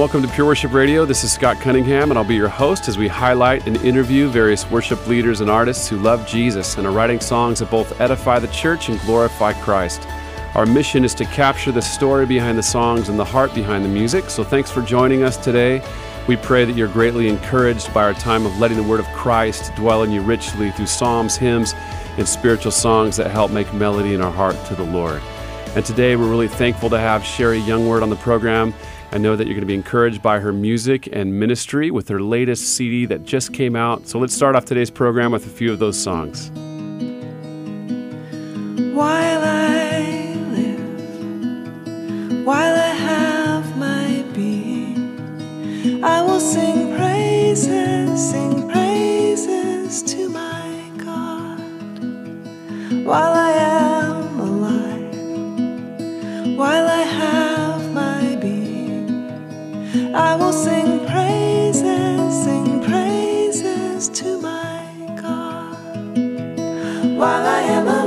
Welcome to Pure Worship Radio. This is Scott Cunningham, and I'll be your host as we highlight and interview various worship leaders and artists who love Jesus and are writing songs that both edify the church and glorify Christ. Our mission is to capture the story behind the songs and the heart behind the music. So thanks for joining us today. We pray that you're greatly encouraged by our time of letting the word of Christ dwell in you richly through psalms, hymns, and spiritual songs that help make melody in our heart to the Lord. And today we're really thankful to have Sherri Youngward on the program. I know that you're going to be encouraged by her music and ministry with her latest CD that just came out. So let's start off today's program with a few of those songs. While I live, while I have my being, I will sing praises, sing praises to my God. While I am alive, while I I will sing praises, sing praises to my God. While I am alive,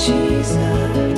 Jesus.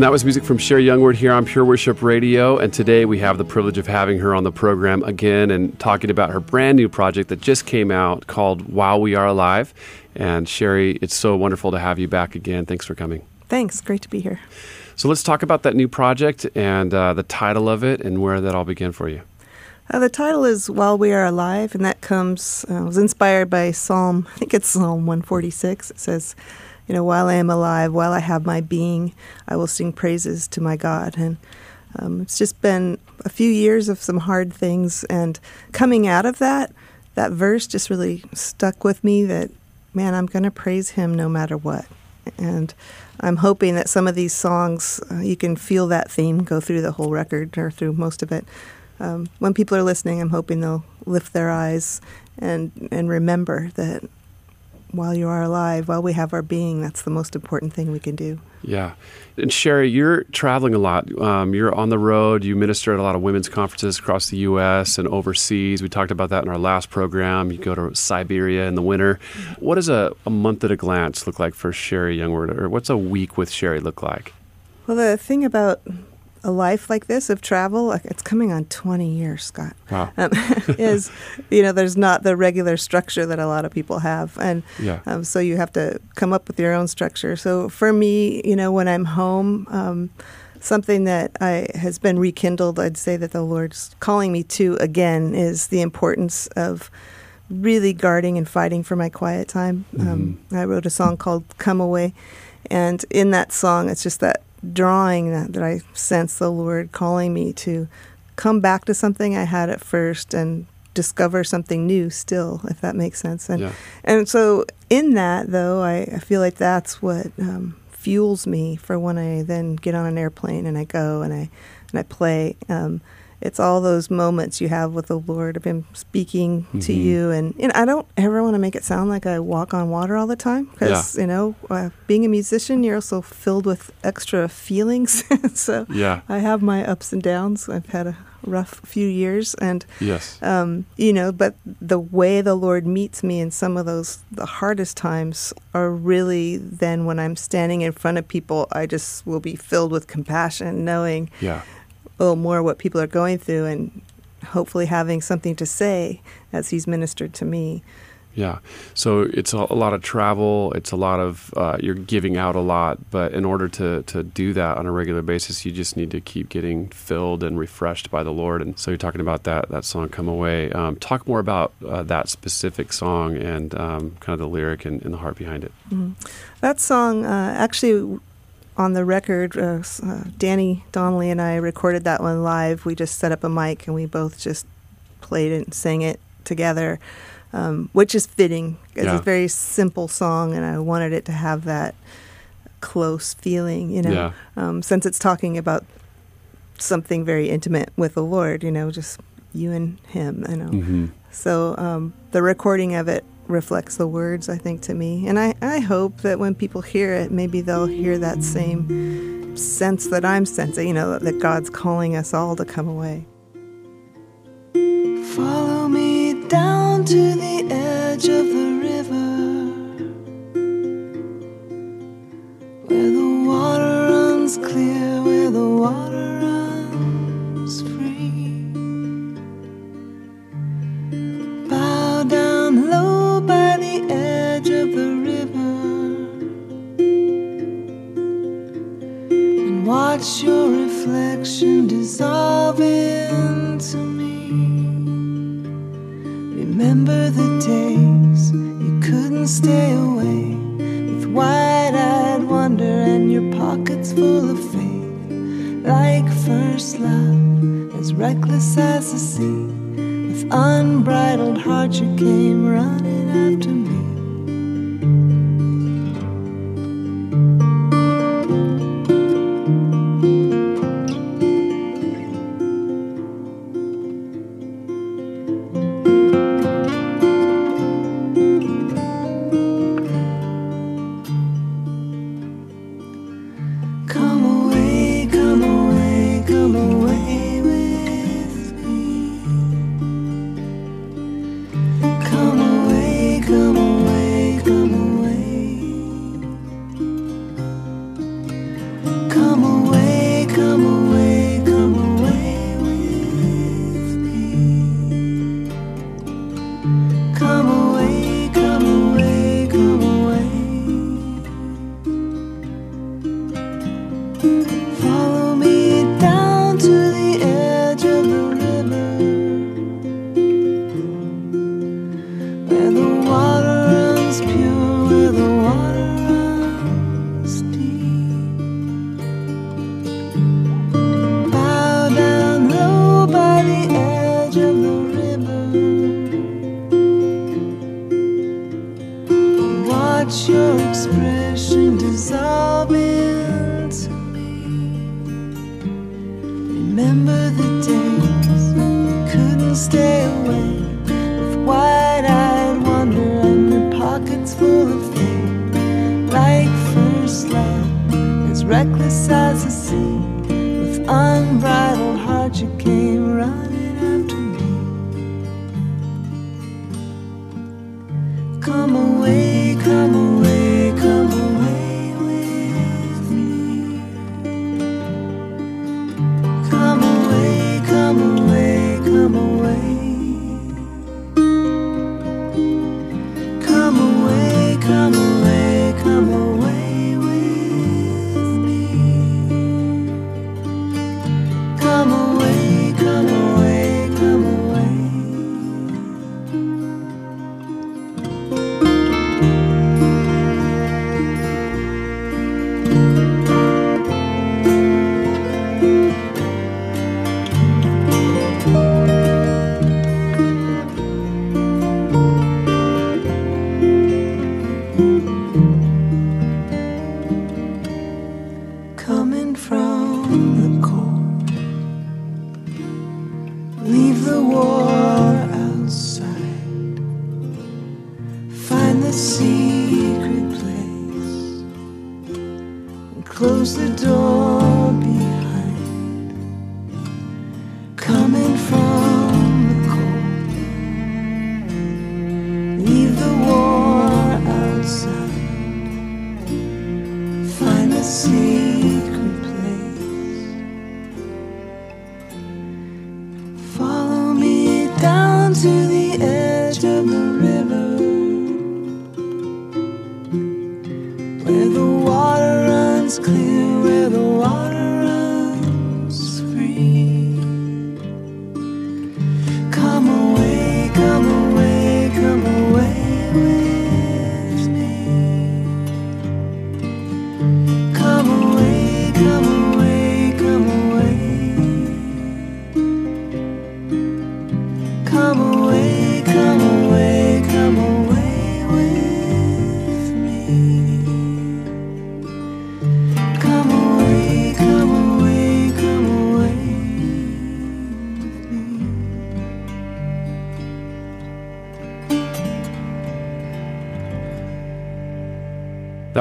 And that was music from Sherri Youngward here on Pure Worship Radio. And today we have the privilege of having her on the program again and talking about her brand new project that just came out called While We Are Alive. And Sherri, it's so wonderful to have you back again. Thanks for coming. Thanks. Great to be here. So let's talk about that new project and uh, the title of it and where that all began for you. Uh, the title is While We Are Alive, and that comes, uh, was inspired by Psalm, I think it's Psalm 146. It says, you know, while I am alive, while I have my being, I will sing praises to my God. And um, it's just been a few years of some hard things, and coming out of that, that verse just really stuck with me that, man, I'm going to praise him no matter what. And I'm hoping that some of these songs, uh, you can feel that theme go through the whole record or through most of it. Um, when people are listening, I'm hoping they'll lift their eyes and and remember that while you are alive, while we have our being, that's the most important thing we can do. Yeah. And Sherri, you're traveling a lot. Um, you're on the road. You minister at a lot of women's conferences across the U.S. and overseas. We talked about that in our last program. You go to Siberia in the winter. What does a, a month at a glance look like for Sherri Youngward? Or what's a week with Sherri look like? Well, the thing about a life like this of travel, like it's coming on 20 years, Scott, Wow. um, is, you know, there's not the regular structure that a lot of people have. And Yeah. um, so you have to come up with your own structure. So for me, you know, when I'm home, um, something that I has been rekindled, I'd say that the Lord's calling me to again is the importance of really guarding and fighting for my quiet time. Um, I wrote a song called "Come Away," and in that song, it's just that drawing that, that I sense the Lord calling me to come back to something I had at first and discover something new still, if that makes sense. And Yeah. and so in that though, I, I feel like that's what um, fuels me for when I then get on an airplane and I go and I and I play. Um, it's all those moments you have with the Lord of Him speaking to Mhm. you, and know, I don't ever want to make it sound like I walk on water all the time because you know, uh, being a musician, you're also filled with extra feelings. so Yeah. I have my ups and downs. I've had a rough few years, and Yes. um, you know, but the way the Lord meets me in some of those the hardest times are really then when I'm standing in front of people, I just will be filled with compassion, knowing Yeah. A little more what people are going through, and hopefully having something to say as He's ministered to me. Yeah. So it's a, a lot of travel. It's a lot of, uh, you're giving out a lot. But in order to, to do that on a regular basis, you just need to keep getting filled and refreshed by the Lord. And so you're talking about that, that song, Come Away. Um, talk more about uh, that specific song and um, kind of the lyric and, and the heart behind it. That song, uh, actually, on the record, uh, uh, Danny Donnelly and I recorded that one live. We just set up a mic and we both just played it and sang it together, um, which is fitting. It's Yeah. a very simple song, and I wanted it to have that close feeling, you know, Yeah. um, since it's talking about something very intimate with the Lord, you know, just you and Him, you know. Mm-hmm. So um, the recording of it reflects the words, I think, to me. And I, I hope that when people hear it, maybe they'll hear that same sense that I'm sensing, you know, that God's calling us all to come away. Follow me down to the edge of the river where the water runs clear, where the water runs free. Bow down edge of the river and watch your reflection dissolve into me. Remember the days you couldn't stay away with wide eyed wonder and your pockets full of faith. Like first love, as reckless as the sea. With unbridled heart, you came running after me. Stay to the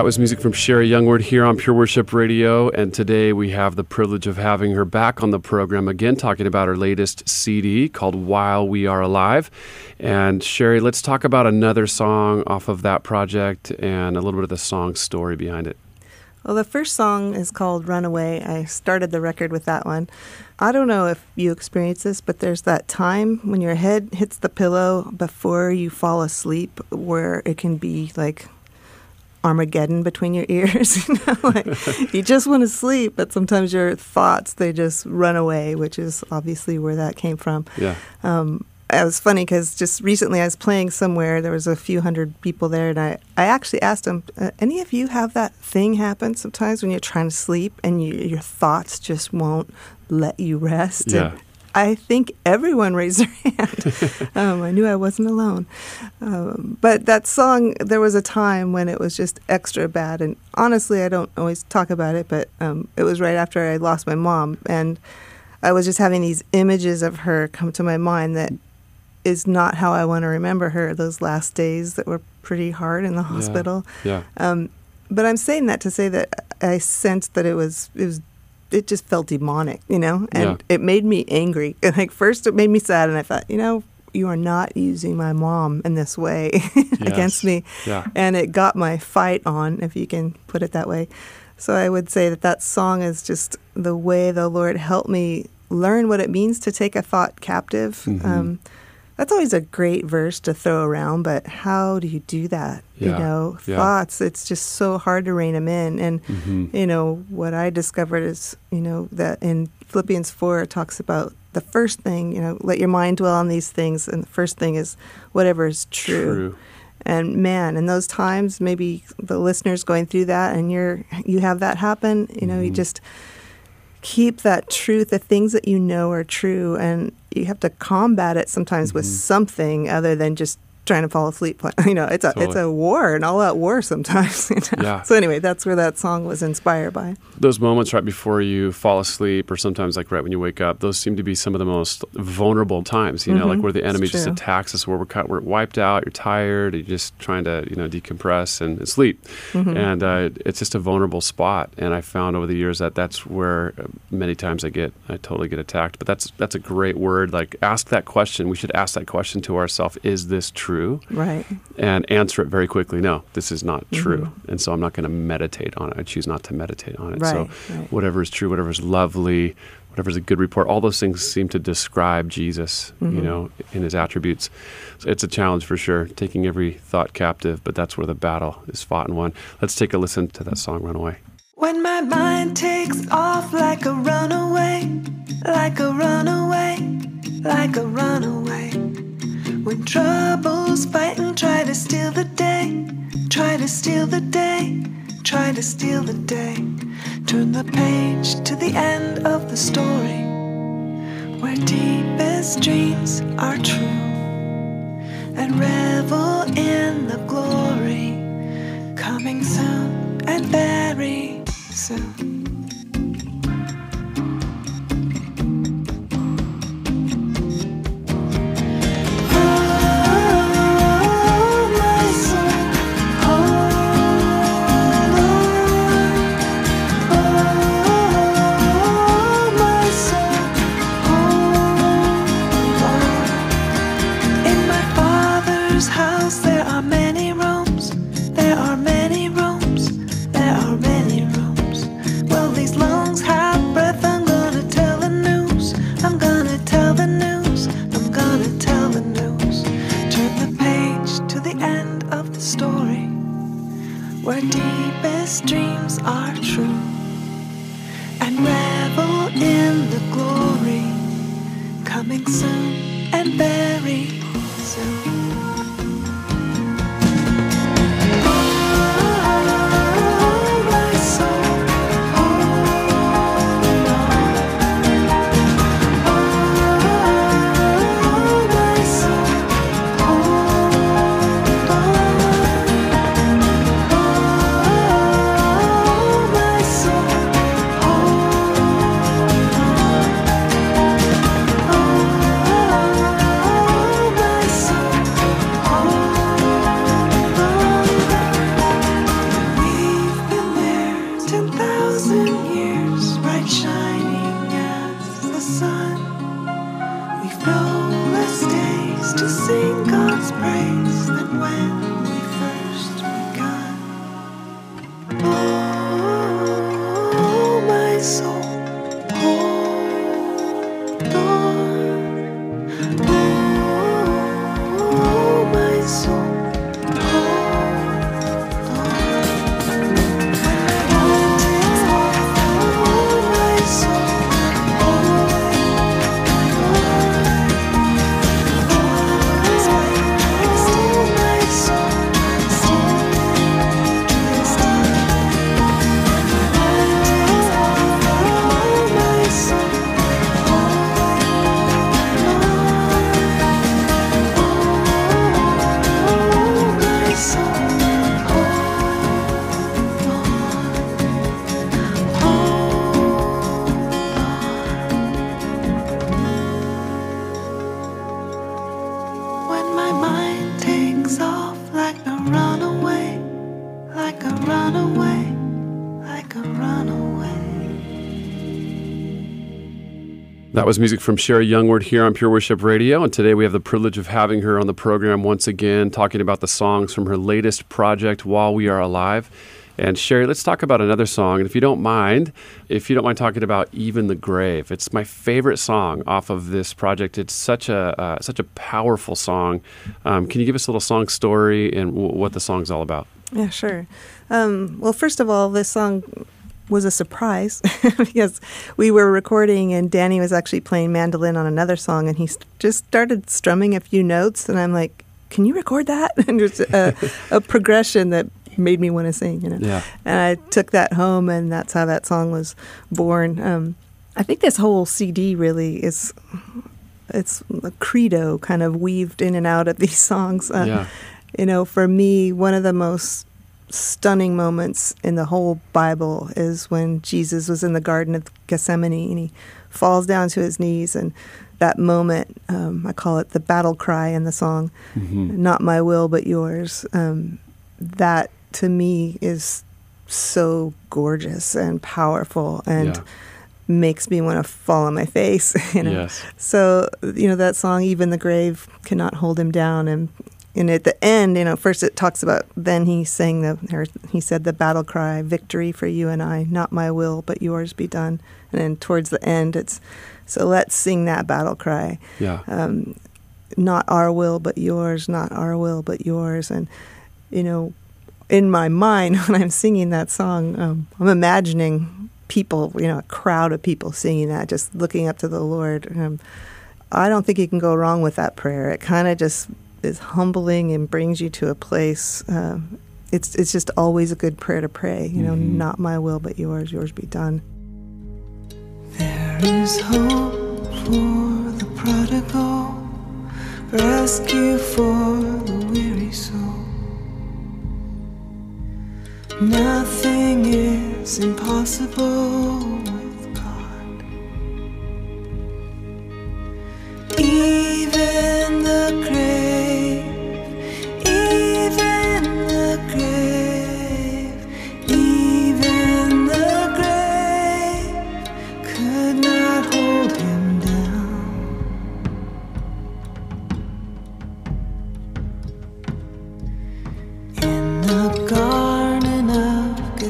was music from Sherri Youngward here on Pure Worship Radio. And today we have the privilege of having her back on the program again, talking about her latest CD called While We Are Alive. And Sherri, let's talk about another song off of that project and a little bit of the song story behind it. Well, the first song is called Runaway. I started the record with that one. I don't know if you experience this, but there's that time when your head hits the pillow before you fall asleep where it can be like Armageddon between your ears. you, know? like, you just want to sleep, but sometimes your thoughts, they just run away, which is obviously where that came from. Yeah. Um, it was funny because just recently I was playing somewhere. There was a few hundred people there, and I, I actually asked them, uh, "Any of you have that thing happen sometimes when you're trying to sleep and you, your thoughts just won't let you rest?" Yeah. And I think everyone raised their hand. um, I knew I wasn't alone. Um, but that song, there was a time when it was just extra bad, and honestly, I don't always talk about it, but um, it was right after I lost my mom, and I was just having these images of her come to my mind that is not how I want to remember her. Those last days that were pretty hard in the hospital. Yeah. Um, but I'm saying that to say that I sensed that it was it was it just felt demonic, you know, and Yeah. it made me angry. And like first, it made me sad, and I thought, you know, you are not using my mom in this way against me, Yeah. and it got my fight on, if you can put it that way. So I would say that that song is just the way the Lord helped me learn what it means to take a thought captive. Mhm. Um, that's always a great verse to throw around, but how do you do that? You know, Yeah. thoughts, it's just so hard to rein them in. And, Mhm. you know, what I discovered is, you know, that in Philippians 4, it talks about the first thing, you know, let your mind dwell on these things. And the first thing is whatever is true. True. And man, in those times, maybe the listeners going through that and you're, you have that happen, you know, you Mhm. just keep that truth, the things that you know are true, and you have to combat it sometimes with Mhm. something other than just trying to fall asleep. You know, it's a it's a war, an all out war sometimes. You know? Yeah. So anyway, that's where that song was inspired by. those moments right before you fall asleep or sometimes like right when you wake up those seem to be some of the most vulnerable times you know like where the enemy just attacks us where we're, cut, we're wiped out you're tired you're just trying to you know decompress and, and sleep and uh, it's just a vulnerable spot and i found over the years that that's where uh, many times i get i totally get attacked but that's that's a great word like ask that question we should ask that question to ourselves is this true Right. and answer it very quickly. No, this is not mm-hmm. true, and so I'm not going to meditate on it. I choose not to meditate on it. so, Right, right. whatever is true, whatever is lovely, whatever is a good report, all those things seem to describe Jesus, you mm-hmm. know, in his attributes. So it's a challenge for sure, taking every thought captive, but that's where the battle is fought and won. Let's take a listen to that song, Runaway. When my mind takes off like a runaway, like a runaway, like a runaway. When troubles fight and try to steal the day, try to steal the day, try to steal the day. Turn the page to the end of the story, where deepest dreams are true, and revel in the glory coming soon and very soon. Was music from Sherri Youngward here on Pure Worship Radio, and today we have the privilege of having her on the program once again, talking about the songs from her latest project, While We Are Alive. And Sherri, let's talk about another song. And if you don't mind, if you don't mind talking about "Even the Grave," it's my favorite song off of this project. It's such a uh, such a powerful song. Um, can you give us a little song story and w- what the song's all about? Yeah, sure. Um, well, first of all, this song was a surprise because we were recording and Danny was actually playing mandolin on another song and he st- just started strumming a few notes and I'm like, "Can you record that?" and there's a, a progression that made me want to sing, you know. Yeah. And I took that home and that's how that song was born. Um, I think this whole CD really is it's a credo kind of weaved in and out of these songs. Uh, Yeah. You know, for me, one of the most stunning moments in the whole Bible is when Jesus was in the Garden of Gethsemane and he falls down to his knees. And that moment, um, I call it the battle cry in the song, Mm-hmm. Not my will, but yours. Um, that to me is so gorgeous and powerful and Yeah. makes me want to fall on my face. You know? Yes. So you know that song, even the grave cannot hold him down, and and at the end, you know, first it talks about then he sang the he said the battle cry, victory for you and I, not my will but yours be done, and then towards the end it's so let's sing that battle cry, Yeah. um, not our will but yours, not our will but yours, and you know, in my mind when I'm singing that song, um, I'm imagining people, you know, a crowd of people singing that, just looking up to the Lord. Um, I don't think you can go wrong with that prayer. It kind of just is humbling and brings you to a place. Um, it's it's just always a good prayer to pray. You know, Mhm. not my will but yours, yours be done. There is hope for the prodigal, rescue for the weary soul. Nothing is impossible with God. Even the grave,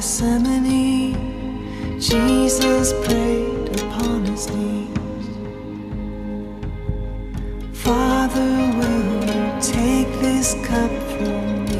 Gethsemane, Jesus prayed upon his knees. Father, will you take this cup from me?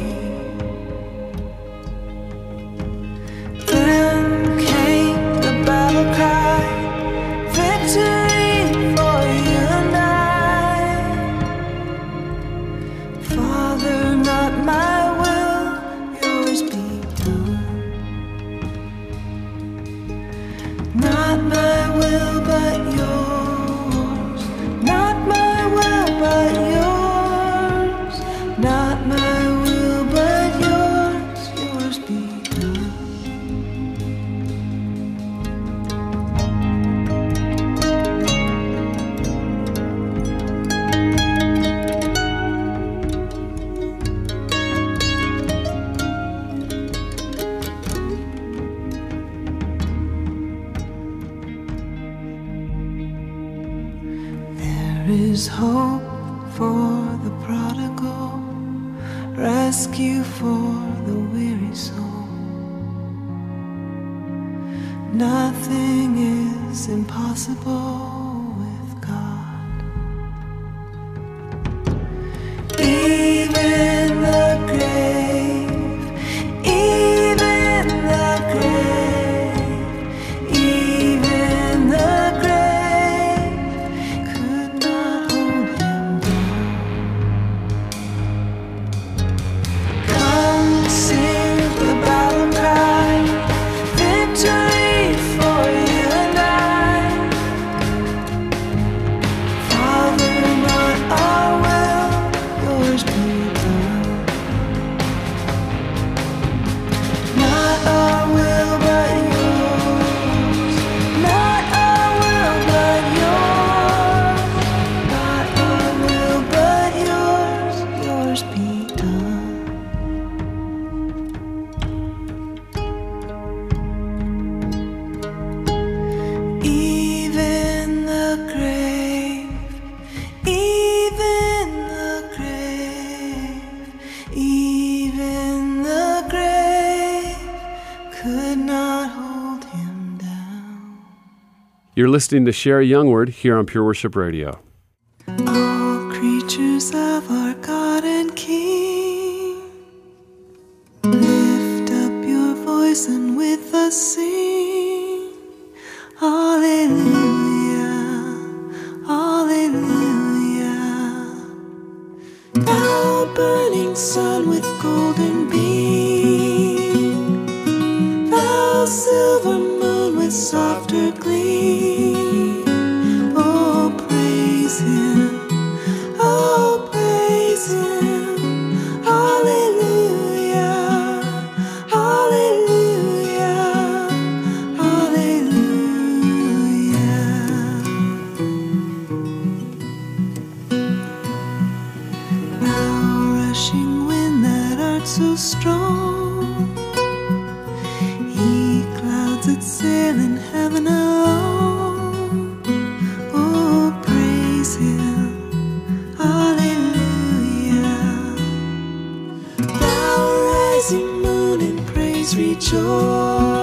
You're listening to Sherri Youngward here on Pure Worship Radio. Heaven alone. Oh, praise Him. Hallelujah. Thou rising moon in praise rejoice.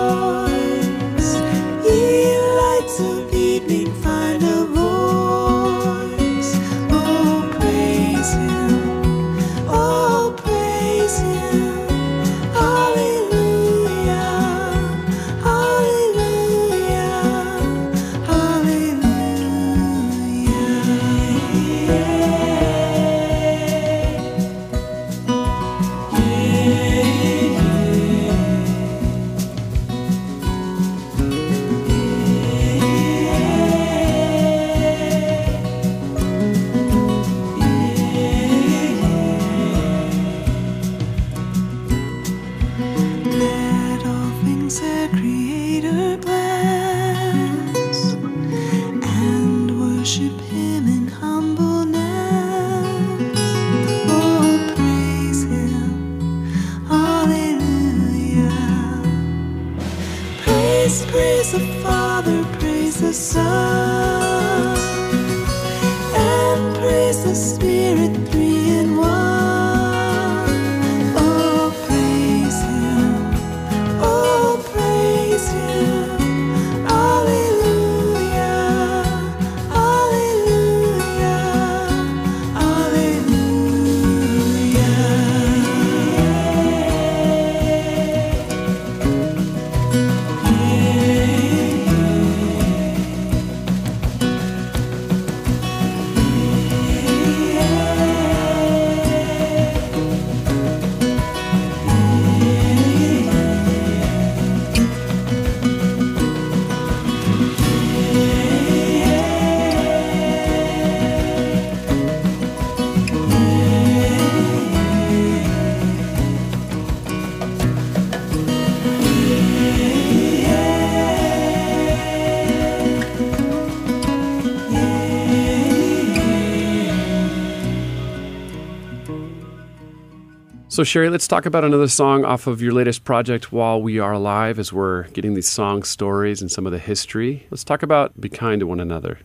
So, Sherri, let's talk about another song off of your latest project, While We Are Alive, as we're getting these song stories and some of the history. Let's talk about Be Kind to One Another.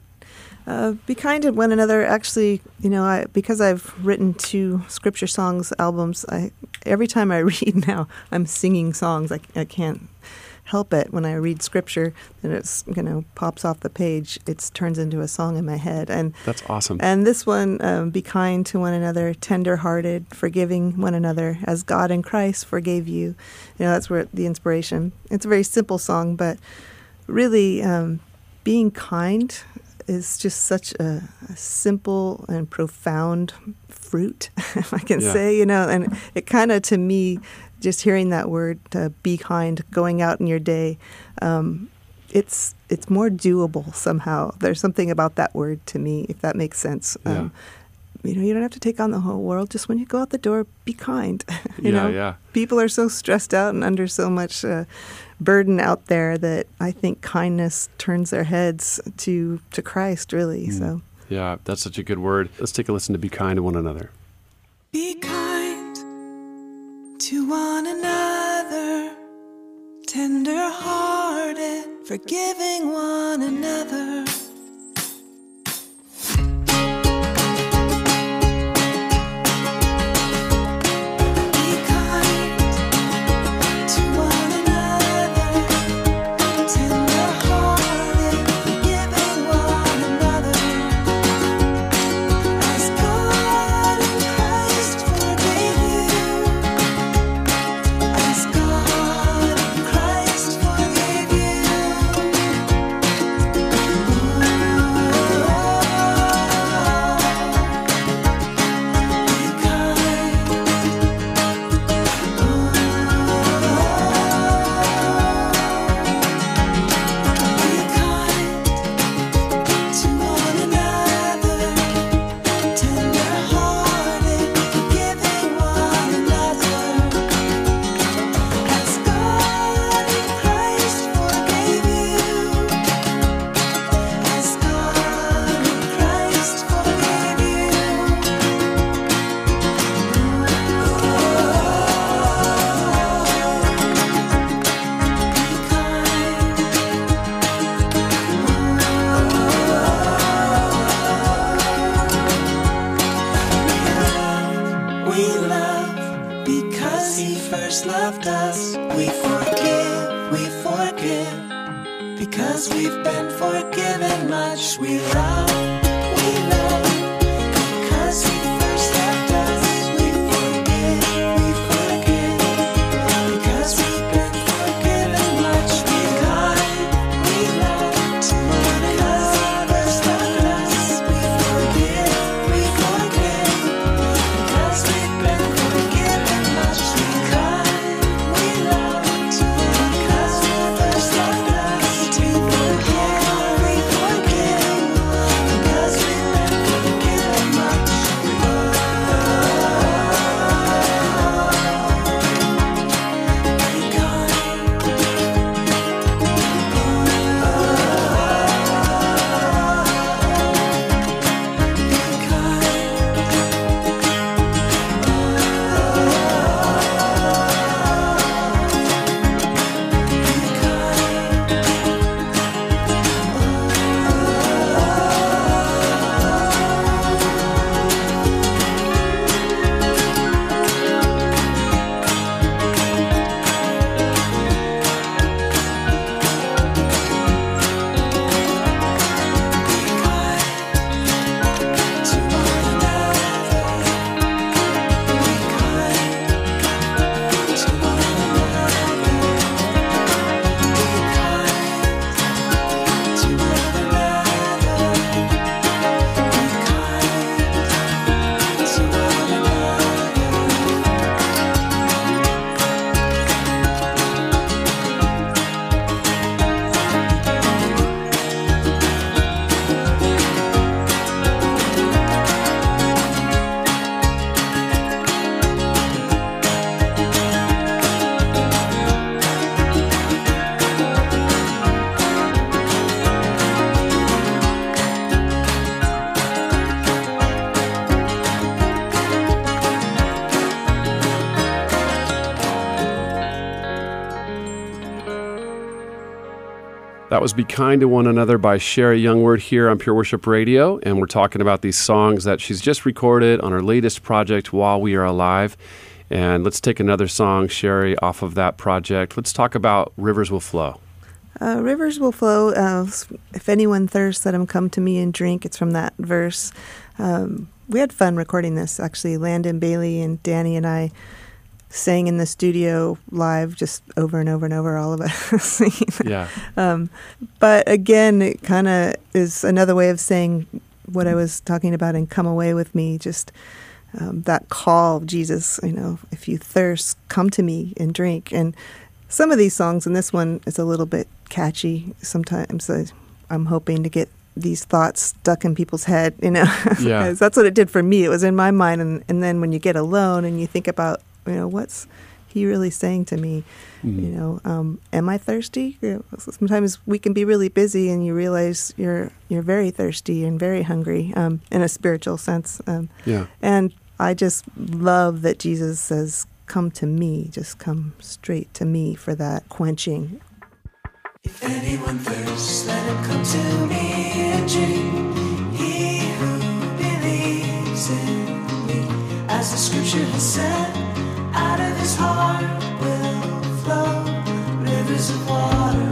Uh, be kind to one another. Actually, you know, I, because I've written two scripture songs albums, I every time I read now, I'm singing songs. I, I can't help it when I read scripture and it's you know pops off the page. It turns into a song in my head. And That's awesome. and this one, um, be kind to one another, tender-hearted, forgiving one another, as God in Christ forgave you. You know, that's where the inspiration. It's a very simple song, but really, um, being kind is just such a, a simple and profound fruit, if I can Yeah. say. You know, and it kind of to me, just hearing that word, uh, be kind, going out in your day. Um, it's it's more doable somehow. There's something about that word to me, if that makes sense. Um, you know, you don't have to take on the whole world. Just when you go out the door, be kind. you Yeah, know, yeah. people are so stressed out and under so much uh, burden out there that I think kindness turns their heads to to Christ. Really, Mm. so. Yeah, that's such a good word. Let's take a listen to Be Kind to One Another. Be kind to one another, tender hearted, forgiving one another. Because we've been forgiven much, we love, was Be Kind to One Another by Sherri Youngward here on Pure Worship Radio. And we're talking about these songs that she's just recorded on her latest project, While We Are Alive. And let's take another song, Sherri, off of that project. Let's talk about Rivers Will Flow. Uh, rivers will flow. Uh, if anyone thirsts, let him come to me and drink. It's from that verse. Um, we had fun recording this, actually. Landon Bailey and Danny and I sang in the studio live just over and over and over, all of us. Yeah. Um, but again, it kind of is another way of saying what I was talking about and come away with me. Just um, that call of Jesus, you know, if you thirst, come to me and drink. And some of these songs, and this one is a little bit catchy. Sometimes I, I'm hoping to get these thoughts stuck in people's head, you know. Yeah. that's what it did for me. It was in my mind, and, and then when you get alone and you think about, you know, what's he really saying to me? Mm-hmm. You know, um, am I thirsty? You know, Sometimes we can be really busy, and you realize you're you're very thirsty and very hungry um, in a spiritual sense. Um, Yeah. and I just love that Jesus says, "Come to me, just come straight to me for that quenching." If anyone thirsts, let him come to me and drink. He who believes in me, as the scripture has said, out of his heart will flow rivers of water.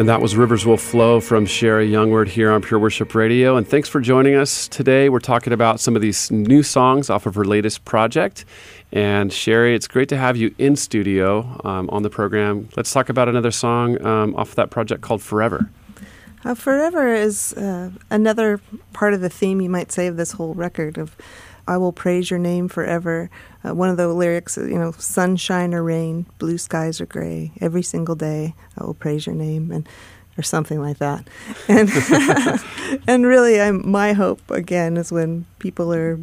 And that was Rivers Will Flow from Sherri Youngward here on Pure Worship Radio. And thanks for joining us today. We're talking about some of these new songs off of her latest project. And Sherri, it's great to have you in studio um, on the program. Let's talk about another song um, off that project called Forever. Uh, Forever is uh, another part of the theme, you might say, of this whole record of I will praise your name forever. Uh, one of the lyrics, is, you know, sunshine or rain, blue skies or gray, every single day I will praise your name, and or something like that. And and really, I'm, my hope again is when people are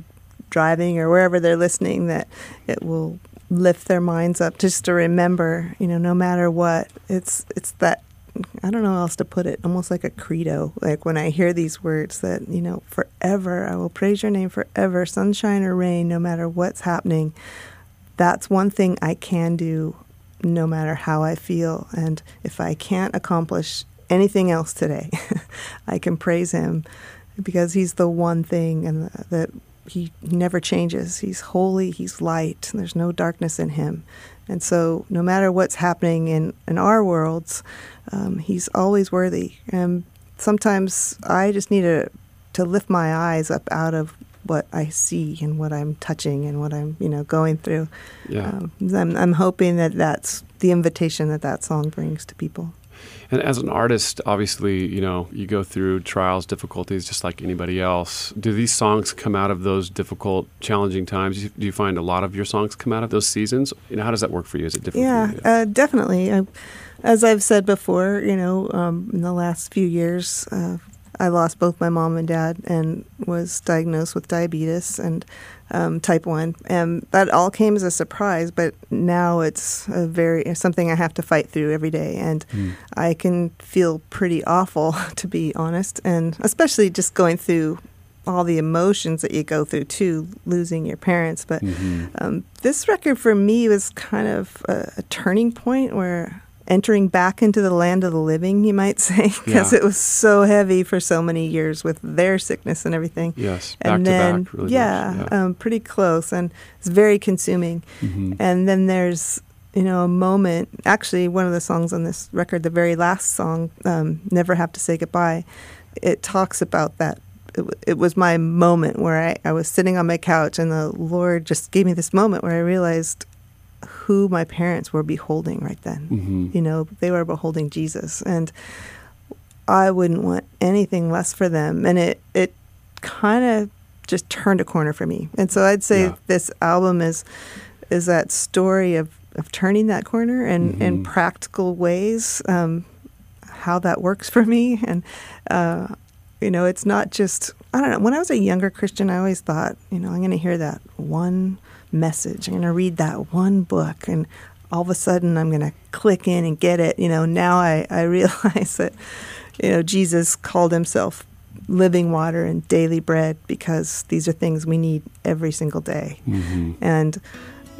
driving or wherever they're listening that it will lift their minds up just to remember, you know, no matter what, it's it's that I don't know how else to put it, almost like a credo. Like when I hear these words that, you know, forever, I will praise your name forever, sunshine or rain, no matter what's happening. That's one thing I can do no matter how I feel. And if I can't accomplish anything else today, I can praise him because he's the one thing and that he, never changes. He's holy, he's light, there's no darkness in him. And so, no matter what's happening in, in our worlds, um, he's always worthy. And sometimes I just need to, to lift my eyes up out of what I see and what I'm touching and what I'm, you know, going through. Yeah. Um, I'm, I'm hoping that that's the invitation that that song brings to people. And as an artist, obviously, you know, you go through trials, difficulties, just like anybody else. Do these songs come out of those difficult, challenging times? Do you find a lot of your songs come out of those seasons? You know, how does that work for you? Is it different? Yeah, uh, definitely. I, as I've said before, you know, um, in the last few years, uh, I lost both my mom and dad and was diagnosed with diabetes and um, type one, and that all came as a surprise. But now it's a very something I have to fight through every day, and mm. I can feel pretty awful to be honest, and especially just going through all the emotions that you go through too, losing your parents. But mm-hmm. um, this record for me was kind of a, a turning point where entering back into the land of the living, you might say, because Yeah. it was so heavy for so many years with their sickness and everything. Yes, back and to then, back, really yeah, yeah. Um, pretty close, and it's very consuming. Mhm. And then there's, you know, a moment. Actually, one of the songs on this record, the very last song, um, "Never Have to Say Goodbye," it talks about that. It, w- it was my moment where I, I was sitting on my couch, and the Lord just gave me this moment where I realized who my parents were beholding right then. Mhm. You know, they were beholding Jesus, and I wouldn't want anything less for them. And it it kind of just turned a corner for me. And so I'd say Yeah. this album is is that story of of turning that corner and in Mhm. practical ways. Um, how that works for me, and uh, you know, it's not just I don't know. When I was a younger Christian, I always thought, you know, I'm going to hear that one message. I'm going to read that one book, and all of a sudden, I'm going to click in and get it. You know, now I I realize that, you know, Jesus called himself living water and daily bread because these are things we need every single day. Mhm. And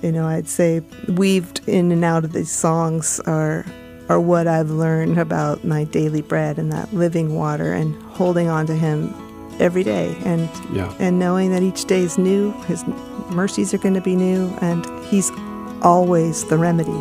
you know, I'd say weaved in and out of these songs are are what I've learned about my daily bread and that living water and holding on to Him every day and Yeah. and knowing that each day is new. His mercies are going to be new, and He's always the remedy.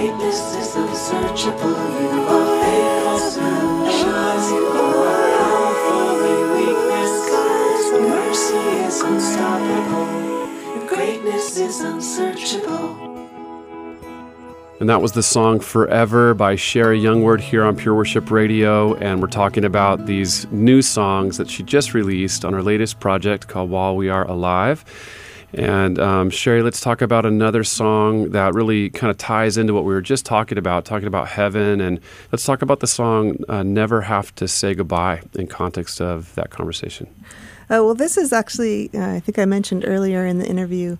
greatness is unsearchable. You are faithful, sunshine. You are weakness. Mercy is unstoppable. Your greatness is unsearchable. And that was the song Forever by Sherri Youngward here on Pure Worship Radio. And we're talking about these new songs that she just released on her latest project called While We Are Alive. And um, Sherri, let's talk about another song that really kind of ties into what we were just talking about, talking about heaven. And let's talk about the song uh, Never Have to Say Goodbye in context of that conversation. Uh, well, this is actually, uh, I think I mentioned earlier in the interview,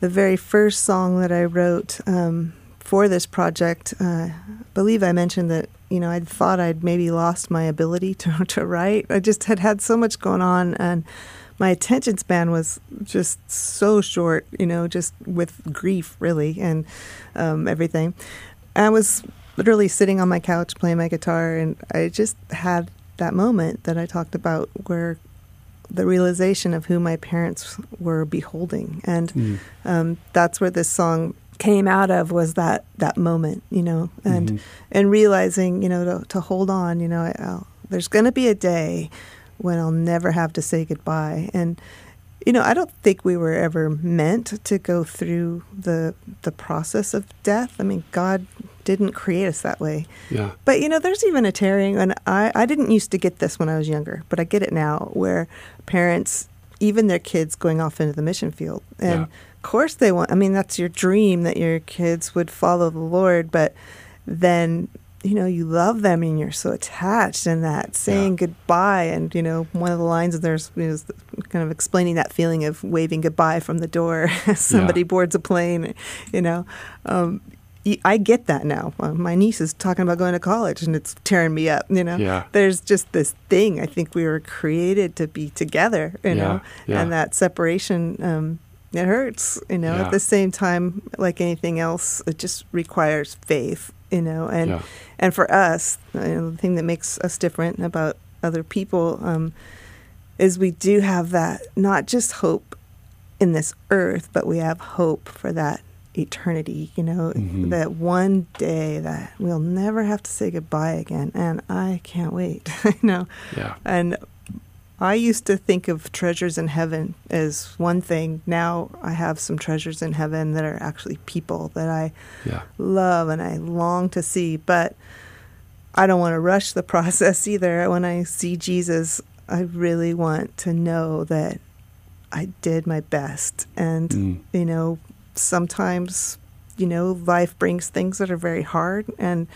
the very first song that I wrote um, for this project. Uh, I believe I mentioned that, you know, I thought I'd maybe lost my ability to, to write. I just had had so much going on and my attention span was just so short, you know, just with grief, really, and um, everything. I was literally sitting on my couch playing my guitar, and I just had that moment that I talked about where the realization of who my parents were beholding, and mm. um, that's where this song came out of was that that moment, you know, and mm-hmm. and realizing, you know, to, to hold on, you know, I, there's going to be a day when I'll never have to say goodbye. And you know, I don't think we were ever meant to go through the the process of death. I mean, God didn't create us that way. Yeah. But you know, there's even a tearing, and I I didn't used to get this when I was younger, but I get it now, where parents, even their kids, going off into the mission field, and yeah. of course they want. I mean, that's your dream that your kids would follow the Lord, but then you know, you love them and you're so attached and that saying yeah. goodbye. And, you know, one of the lines of there's is kind of explaining that feeling of waving goodbye from the door as somebody yeah. boards a plane, you know. Um, I get that now. my niece is talking about going to college and it's tearing me up, you know. Yeah. There's just this thing. I think we were created to be together, you know, and that separation. Um, it hurts, you know. At the same time, like anything else, it just requires faith you know and yeah. and for us you know, the thing that makes us different about other people um, is we do have that not just hope in this earth but we have hope for that eternity you know mm-hmm. that one day that we'll never have to say goodbye again and i can't wait you know yeah and I used to think of treasures in heaven as one thing. Now I have some treasures in heaven that are actually people that I yeah. love and I long to see. But I don't want to rush the process either. When I see Jesus, I really want to know that I did my best. And, mm. you know, sometimes, you know, life brings things that are very hard and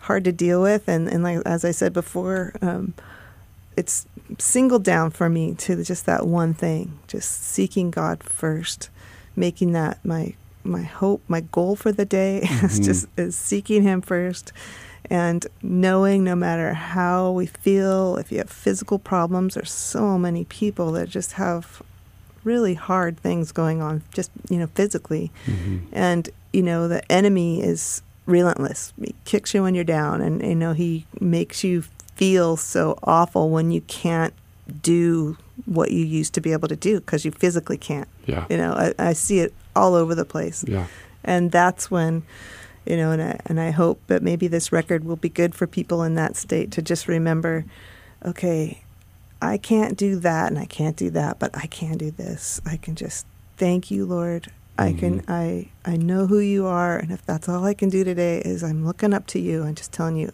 hard to deal with. And, and like, as I said before, um, it's singled down for me to just that one thing, just seeking God first, making that my my hope, my goal for the day mm-hmm. is just is seeking Him first, and knowing no matter how we feel, if you have physical problems, there's so many people that just have really hard things going on, just you know physically, mm-hmm. and you know the enemy is relentless. He kicks you when you're down, and you know he makes you feel so awful when you can't do what you used to be able to do because you physically can't. Yeah. You know, I, I, see it all over the place. Yeah. And that's when, you know, and I, and I hope that maybe this record will be good for people in that state to just remember, okay, I can't do that and I can't do that, but I can do this. I can just thank you, Lord. I can mm-hmm. I I know who you are and if that's all I can do today is I'm looking up to you and just telling you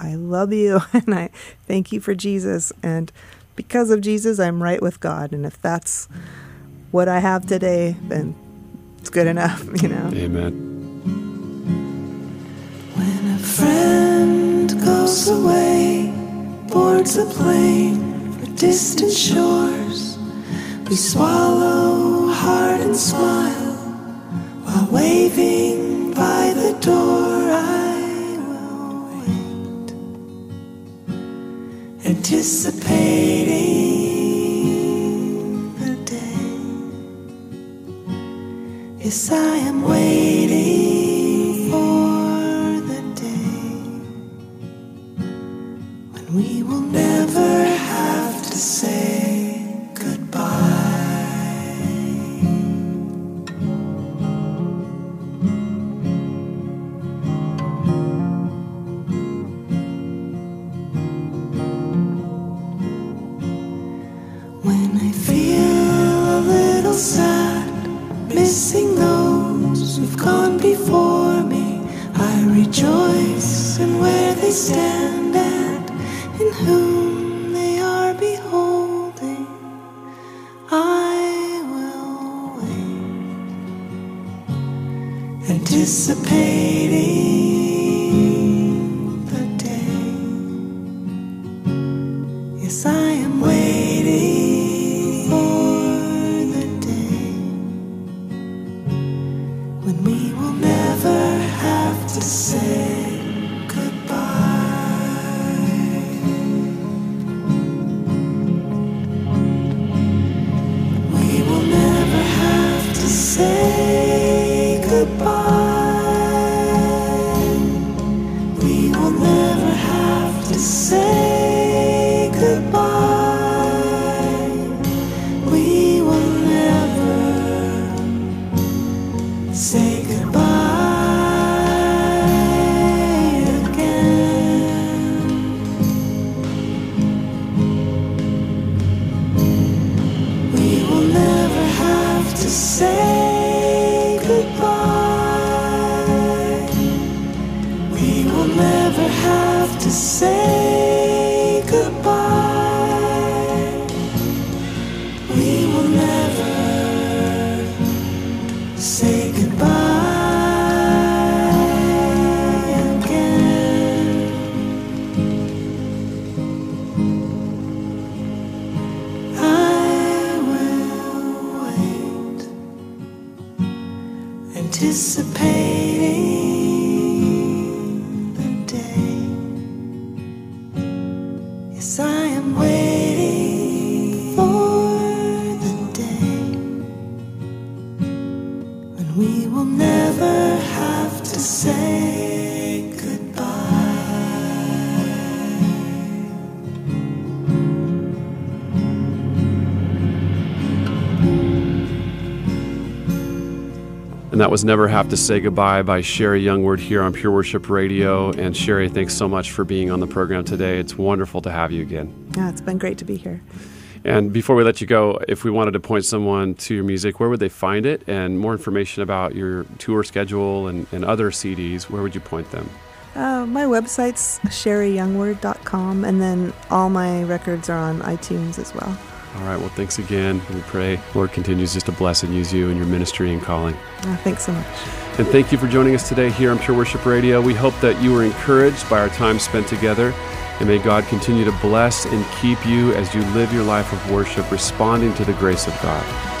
I love you and I thank you for Jesus. And because of Jesus, I'm right with God. And if that's what I have today, then it's good enough, you know. Amen. When a friend goes away, boards a plane for distant shores, we swallow hard and smile while waving by the door. Anticipating the day. Yes, I am waiting for the day when we will never anticipating that was Never Have to Say Goodbye by Sherri Youngward here on Pure Worship Radio. And Sherri, thanks so much for being on the program today. It's wonderful to have you again. Yeah, it's been great to be here. And before we let you go, if we wanted to point someone to your music, where would they find it? And more information about your tour schedule and, and other CDs, where would you point them? Uh, my website's sherriyoungward.com, and then all my records are on iTunes as well. All right, well, thanks again. We pray Lord continues just to bless and use you in your ministry and calling. Uh, thanks so much. And thank you for joining us today here on Pure Worship Radio. We hope that you were encouraged by our time spent together. And may God continue to bless and keep you as you live your life of worship, responding to the grace of God.